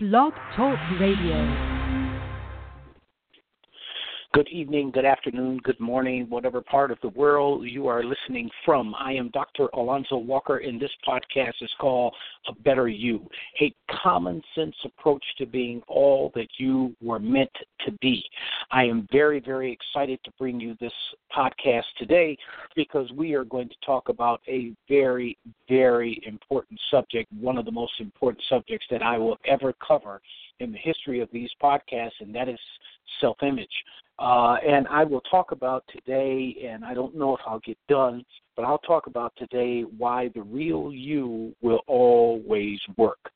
Blog Talk Radio. Good evening, good afternoon, good morning, whatever part of the world you are listening from. I am Dr. Alonzo Walker, and this podcast is called A Better You, a common sense approach to being all that you were meant to be. I am very, very excited to bring you this podcast today because we are going to talk about a very, very important subject, one of the most important subjects that I will ever cover in the history of these podcasts, and that is self image. Uh, and I will talk about today, and I don't know if I'll get done, but I'll talk about today why the real you will always work.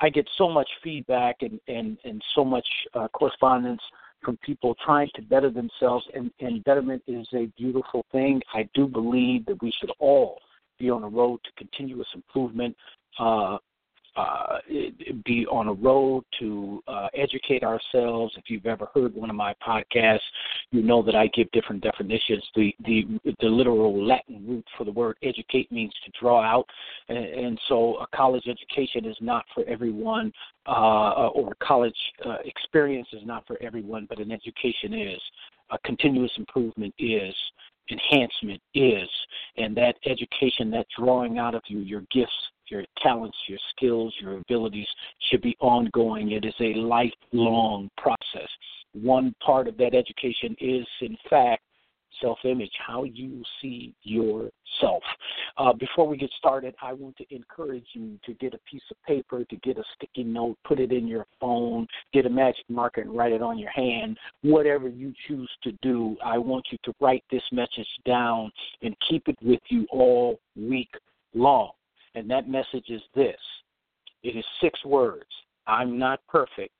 I get so much feedback and, and, and so much uh, correspondence from people trying to better themselves, and, and betterment is a beautiful thing. I do believe that we should all be on a road to continuous improvement. Uh, uh, be on a road to uh, educate ourselves. If you've ever heard one of my podcasts, you know that I give different definitions. The the the literal Latin root for the word educate means to draw out, and, and so a college education is not for everyone, uh, or college uh, experience is not for everyone, but an education is. A continuous improvement is enhancement is, and that education, that drawing out of you, your gifts, your talents, your skills, your abilities should be ongoing. It is a lifelong process. One part of that education is, in fact, self image, how you see yourself. Uh, before we get started, I want to encourage you to get a piece of paper, to get a sticky note, put it in your phone, get a magic marker and write it on your hand. Whatever you choose to do, I want you to write this message down and keep it with you all week long. And that message is this it is six words I'm not perfect,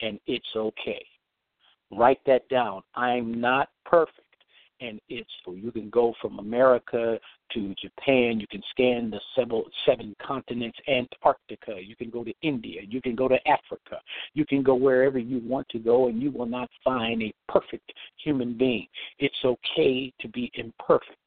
and it's okay. Write that down. I'm not perfect, and it's you can go from America to Japan. You can scan the seven, seven continents, Antarctica. You can go to India. You can go to Africa. You can go wherever you want to go, and you will not find a perfect human being. It's okay to be imperfect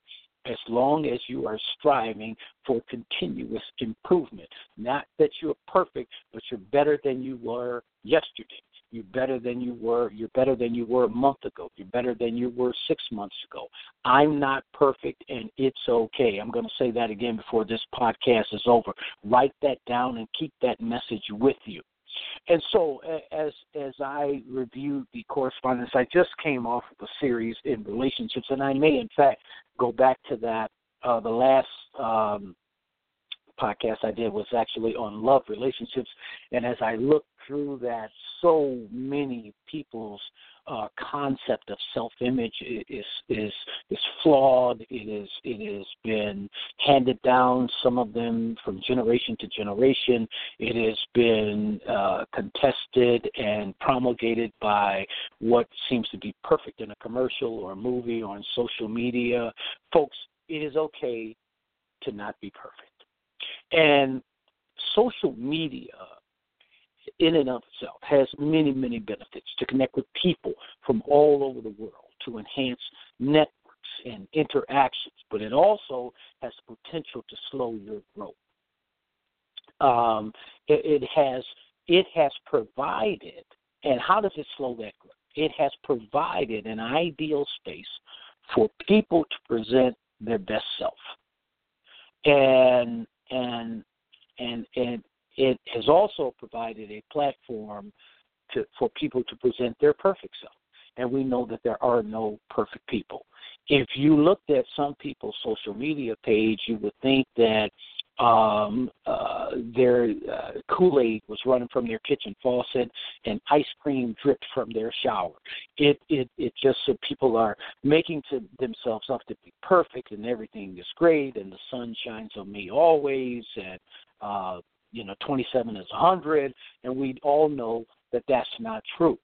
as long as you are striving for continuous improvement. Not that you're perfect, but you're better than you were yesterday. You're better than you were. You're better than you were a month ago. You're better than you were six months ago. I'm not perfect, and it's okay. I'm going to say that again before this podcast is over. Write that down and keep that message with you. And so, as as I reviewed the correspondence, I just came off of a series in relationships, and I may, in fact, go back to that. Uh, the last um, podcast I did was actually on love relationships, and as I looked through that, so many people's uh, concept of self-image is is is flawed. It is it has been handed down. Some of them from generation to generation. It has been uh, contested and promulgated by what seems to be perfect in a commercial or a movie or on social media. Folks, it is okay to not be perfect. And social media in and of itself has many, many benefits to connect with people from all over the world, to enhance networks and interactions, but it also has the potential to slow your growth. Um, it, it has it has provided, and how does it slow that growth? It has provided an ideal space for people to present their best self, and and and and it has also provided a platform to, for people to present their perfect self. And we know that there are no perfect people. If you looked at some people's social media page, you would think that um, uh, their uh, Kool Aid was running from their kitchen faucet and ice cream dripped from their shower. It it it just so people are making to themselves up to be perfect and everything is great and the sun shines on me always and uh, you know 27 is 100, and we all know that that's not true.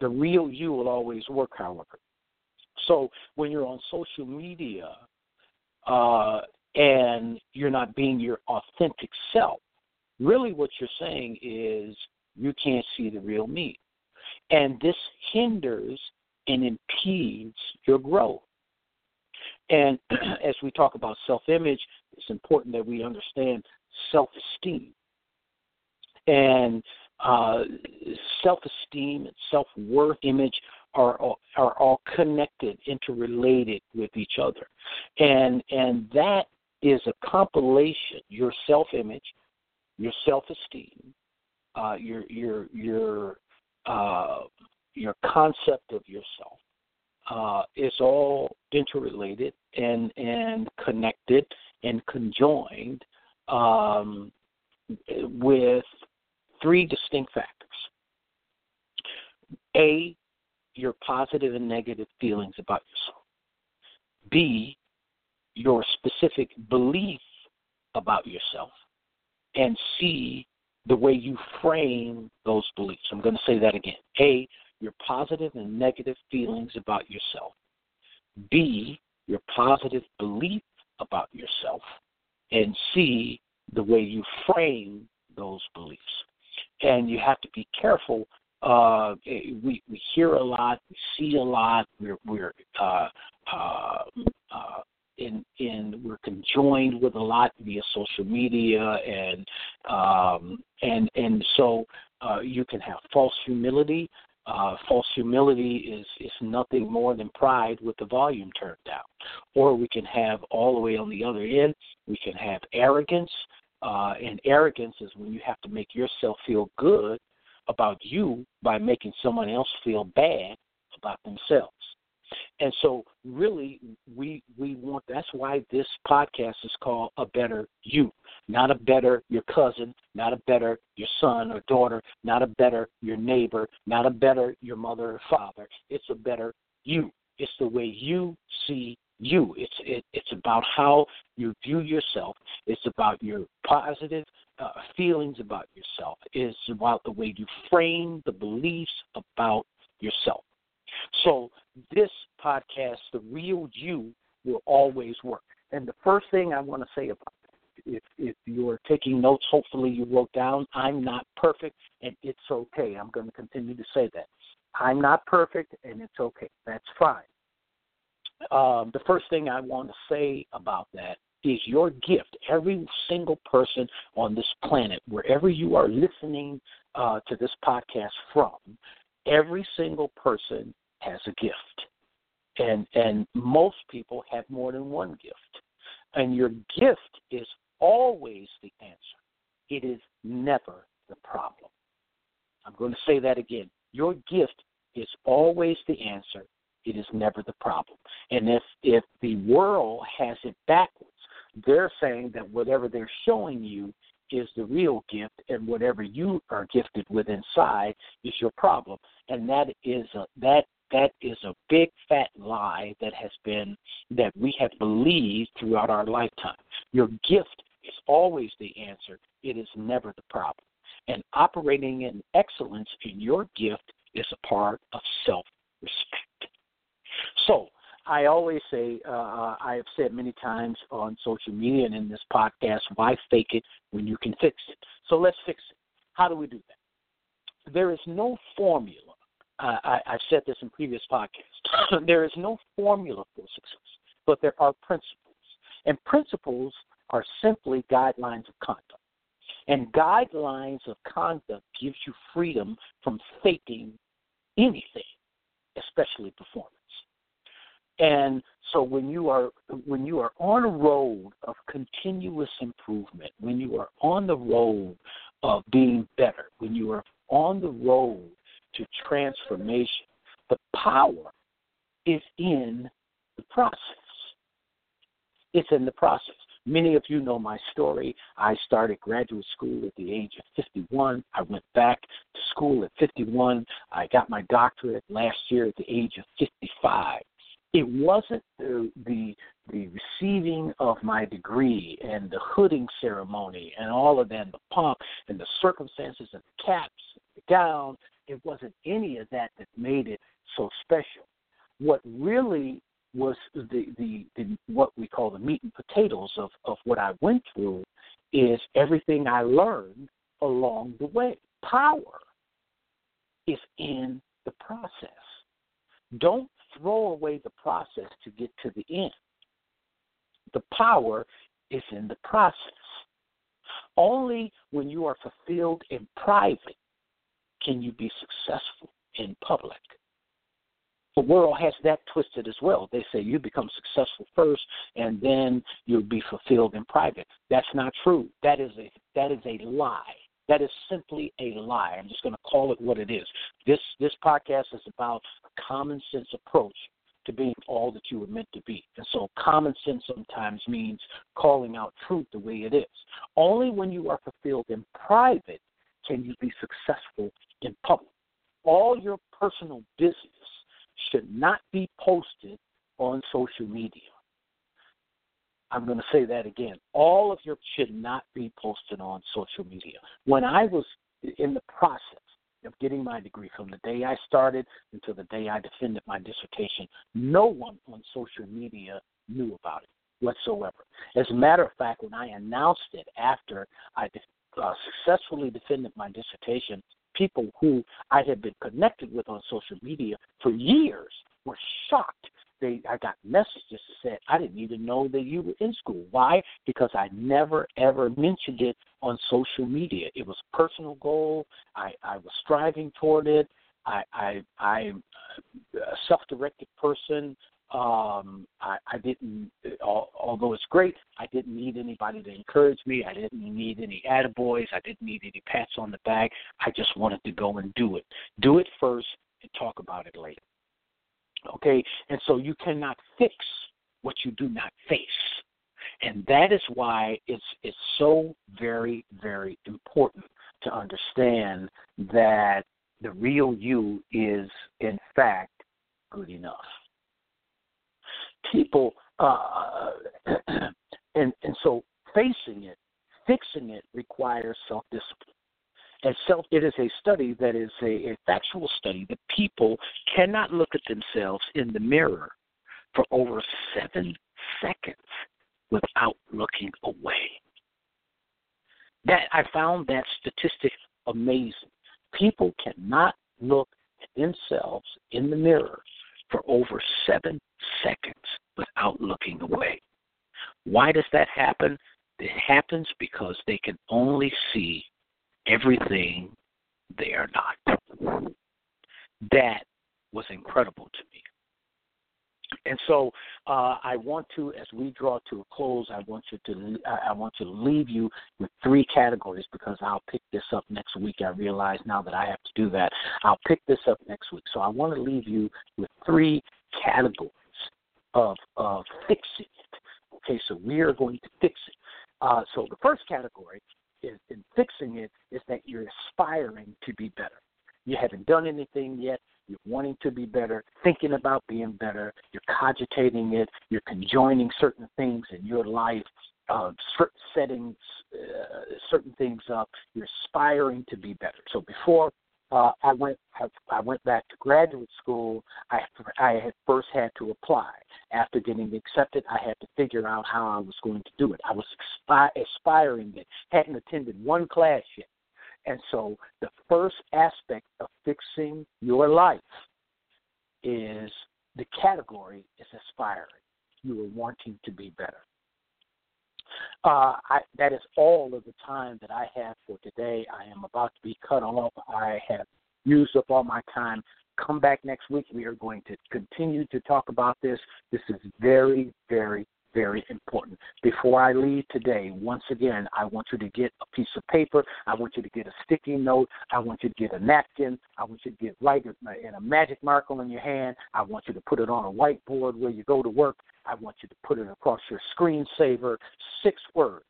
The real you will always work, however. So when you're on social media uh, and you're not being your authentic self, really what you're saying is you can't see the real me. And this hinders and impedes your growth. And as we talk about self image, it's important that we understand self esteem. And uh, self-esteem and self-worth, image are are all connected, interrelated with each other, and and that is a compilation. Your self-image, your self-esteem, uh, your your your uh, your concept of yourself uh, is all interrelated and and connected and conjoined um, with three distinct factors. A, your positive and negative feelings about yourself. B, your specific belief about yourself. And C, the way you frame those beliefs. I'm going to say that again. A, your positive and negative feelings about yourself. B, your positive belief about yourself. And see the way you frame those beliefs. And you have to be careful uh, we we hear a lot, we see a lot, we're we're uh, uh, uh, in in we're conjoined with a lot via social media and um, and and so uh, you can have false humility. Uh, false humility is is nothing more than pride with the volume turned down, or we can have all the way on the other end. We can have arrogance, uh, and arrogance is when you have to make yourself feel good about you by making someone else feel bad about themselves. And so really we we want that's why this podcast is called a better you. Not a better your cousin, not a better your son or daughter, not a better your neighbor, not a better your mother or father. It's a better you. It's the way you see you. It's it, it's about how you view yourself. It's about your positive uh, feelings about yourself. It's about the way you frame the beliefs about yourself. So this podcast, the real you, will always work. And the first thing I want to say about if if you're taking notes, hopefully you wrote down, I'm not perfect and it's okay. I'm going to continue to say that. I'm not perfect and it's okay. That's fine. Um, the first thing I want to say about that is your gift. Every single person on this planet, wherever you are listening uh, to this podcast from, every single person has a gift, and and most people have more than one gift. And your gift is always the answer. It is never the problem. I'm going to say that again. Your gift is always the answer. It is never the problem. And if if the world has it backwards, they're saying that whatever they're showing you is the real gift, and whatever you are gifted with inside is your problem. And that is a that that is a big fat lie that has been that we have believed throughout our lifetime. Your gift is always the answer. It is never the problem. And operating in excellence in your gift is a part of self respect. So, I always say, uh, uh, I have said many times on social media and in this podcast, why fake it when you can fix it? So let's fix it. How do we do that? There is no formula. I, I've said this in previous podcasts. there is no formula for success, but there are principles. And principles are simply guidelines of conduct. And guidelines of conduct gives you freedom from faking anything, especially performance. And so when you are when you are on a road of continuous improvement, when you are on the road of being better, when you are on the road to transformation, the power is in the process. It's in the process. Many of you know my story. I started graduate school at the age of 51. I went back to school at 51. I got my doctorate last year at the age of 55 it wasn't the, the the receiving of my degree and the hooding ceremony and all of that, and the pomp and the circumstances and the caps, and the gown. It wasn't any of that that made it so special. What really was the, the, the what we call the meat and potatoes of, of what I went through is everything I learned along the way. Power is in the process. Don't throw away the process to get to the end. The power is in the process. Only when you are fulfilled in private can you be successful in public. The world has that twisted as well. They say you become successful first and then you'll be fulfilled in private. That's not true. That is a that is a lie. That is simply a lie. I'm just going to call it what it is. This this podcast is about a common sense approach to being all that you were meant to be. And so common sense sometimes means calling out truth the way it is. Only when you are fulfilled in private can you be successful in public. All your personal business should not be posted on social media. I'm going to say that again. All of your should not be posted on social media. When I was in the process of getting my degree from the day I started until the day I defended my dissertation, no one on social media knew about it whatsoever. As a matter of fact, when I announced it after I uh, successfully defended my dissertation, people who I had been connected with on social media for years were shocked. They, I got messages that said, I didn't even know that you were in school. Why? Because I never ever mentioned it on social media. It was a personal goal. I, I was striving toward it. I, I, I'm a self-directed person. Um, I, I didn't, although it's great, I didn't need anybody to encourage me. I didn't need any attaboys. I didn't need any pats on the back. I just wanted to go and do it. Do it first and talk about it later. Okay? And so you cannot fix what you do not face. And that is why it's it's so very, very important to understand that the real you is in fact good enough people, uh, and and so facing it, fixing it requires self discipline. And self, it is a study that is a, a factual study that people cannot look at themselves in the mirror for over seven seconds without looking away. That I found that statistic amazing. People cannot look at themselves in the mirror for over seven seconds without looking away. Why does that happen? It happens because they can only see everything they are not. That was incredible to me. And so uh, I want to, as we draw to a close, I want you to I want to leave you with three categories because I'll pick this up next week. I realize now that I have to do that. I'll pick this up next week. So I want to leave you with three categories of of fixing. Okay, so we are going to fix it. Uh, so the first category is in fixing it is that you're aspiring to be better. You haven't done anything yet. You're wanting to be better, thinking about being better. You're cogitating it. You're conjoining certain things in your life, uh, setting uh, certain things up. You're aspiring to be better. So before uh, I went I went back to graduate school. I I had first had to apply. After getting accepted, I had to figure out how I was going to do it. I was expi- aspiring it. Hadn't attended one class yet, and so the first aspect of fixing your life is the category is aspiring. You are wanting to be better. Uh, I, that is all of the time that I have for today. I am about to be cut off. I have used up all my time. Come back next week. We are going to continue to talk about this. This is very, very, very important. Before I leave today, once again, I want you to get a piece of paper. I want you to get a sticky note. I want you to get a napkin. I want you to get write and a magic marker in your hand. I want you to put it on a whiteboard where you go to work. I want you to put it across your screensaver. Six words.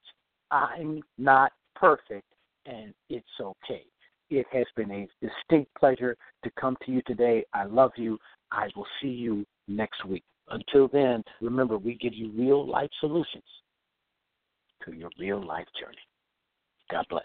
I'm not perfect, and it's okay. It has been a distinct pleasure to come to you today. I love you. I will see you next week. Until then, remember, we give you real life solutions to your real life journey. God bless.